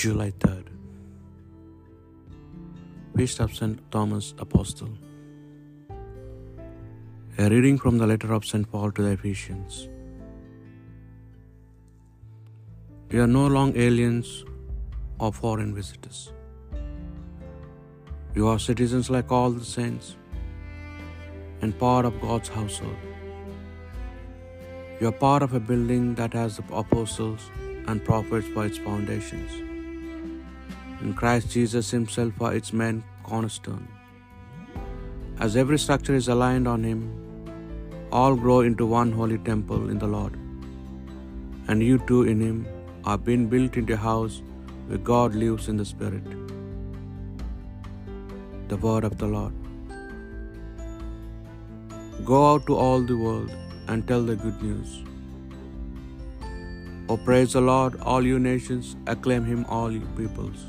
July 3rd. Feast of St. Thomas Apostle. A reading from the letter of St. Paul to the Ephesians. You are no long aliens or foreign visitors. You are citizens like all the saints and part of God's household. You are part of a building that has the apostles and prophets for its foundations, and Christ Jesus Himself for its main cornerstone. As every structure is aligned on Him, all grow into one holy temple in the Lord. And you too in Him are being built into a house where God lives in the Spirit. The Word of the Lord. Go out to all the world and tell the good news. Oh, praise the Lord, all you nations, acclaim him, all you peoples.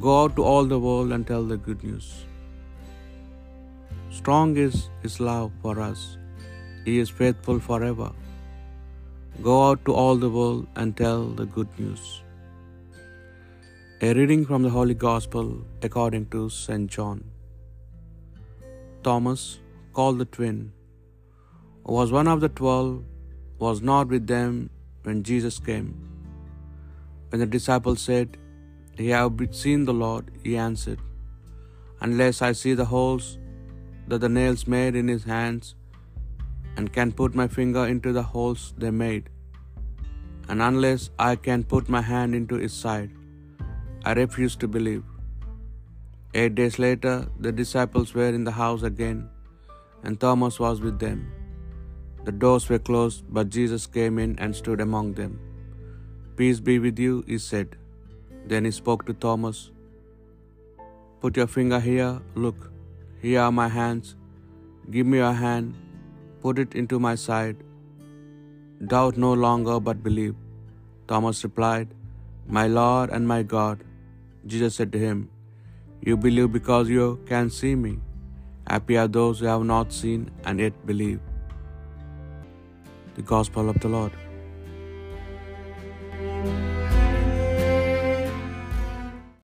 Go out to all the world and tell the good news. Strong is his love for us, he is faithful forever. Go out to all the world and tell the good news. A reading from the Holy Gospel according to St. John. Thomas, called the twin, was one of the twelve, was not with them when Jesus came. When the disciples said, Ye have seen the Lord, he answered, Unless I see the holes that the nails made in his hands, and can put my finger into the holes they made, and unless I can put my hand into his side, I refuse to believe. Eight days later, the disciples were in the house again, and Thomas was with them. The doors were closed, but Jesus came in and stood among them. Peace be with you, he said. Then he spoke to Thomas Put your finger here, look, here are my hands. Give me your hand, put it into my side. Doubt no longer, but believe. Thomas replied, My Lord and my God. Jesus said to him, You believe because you can see me. Happy are those who have not seen and yet believe. The Gospel of the Lord.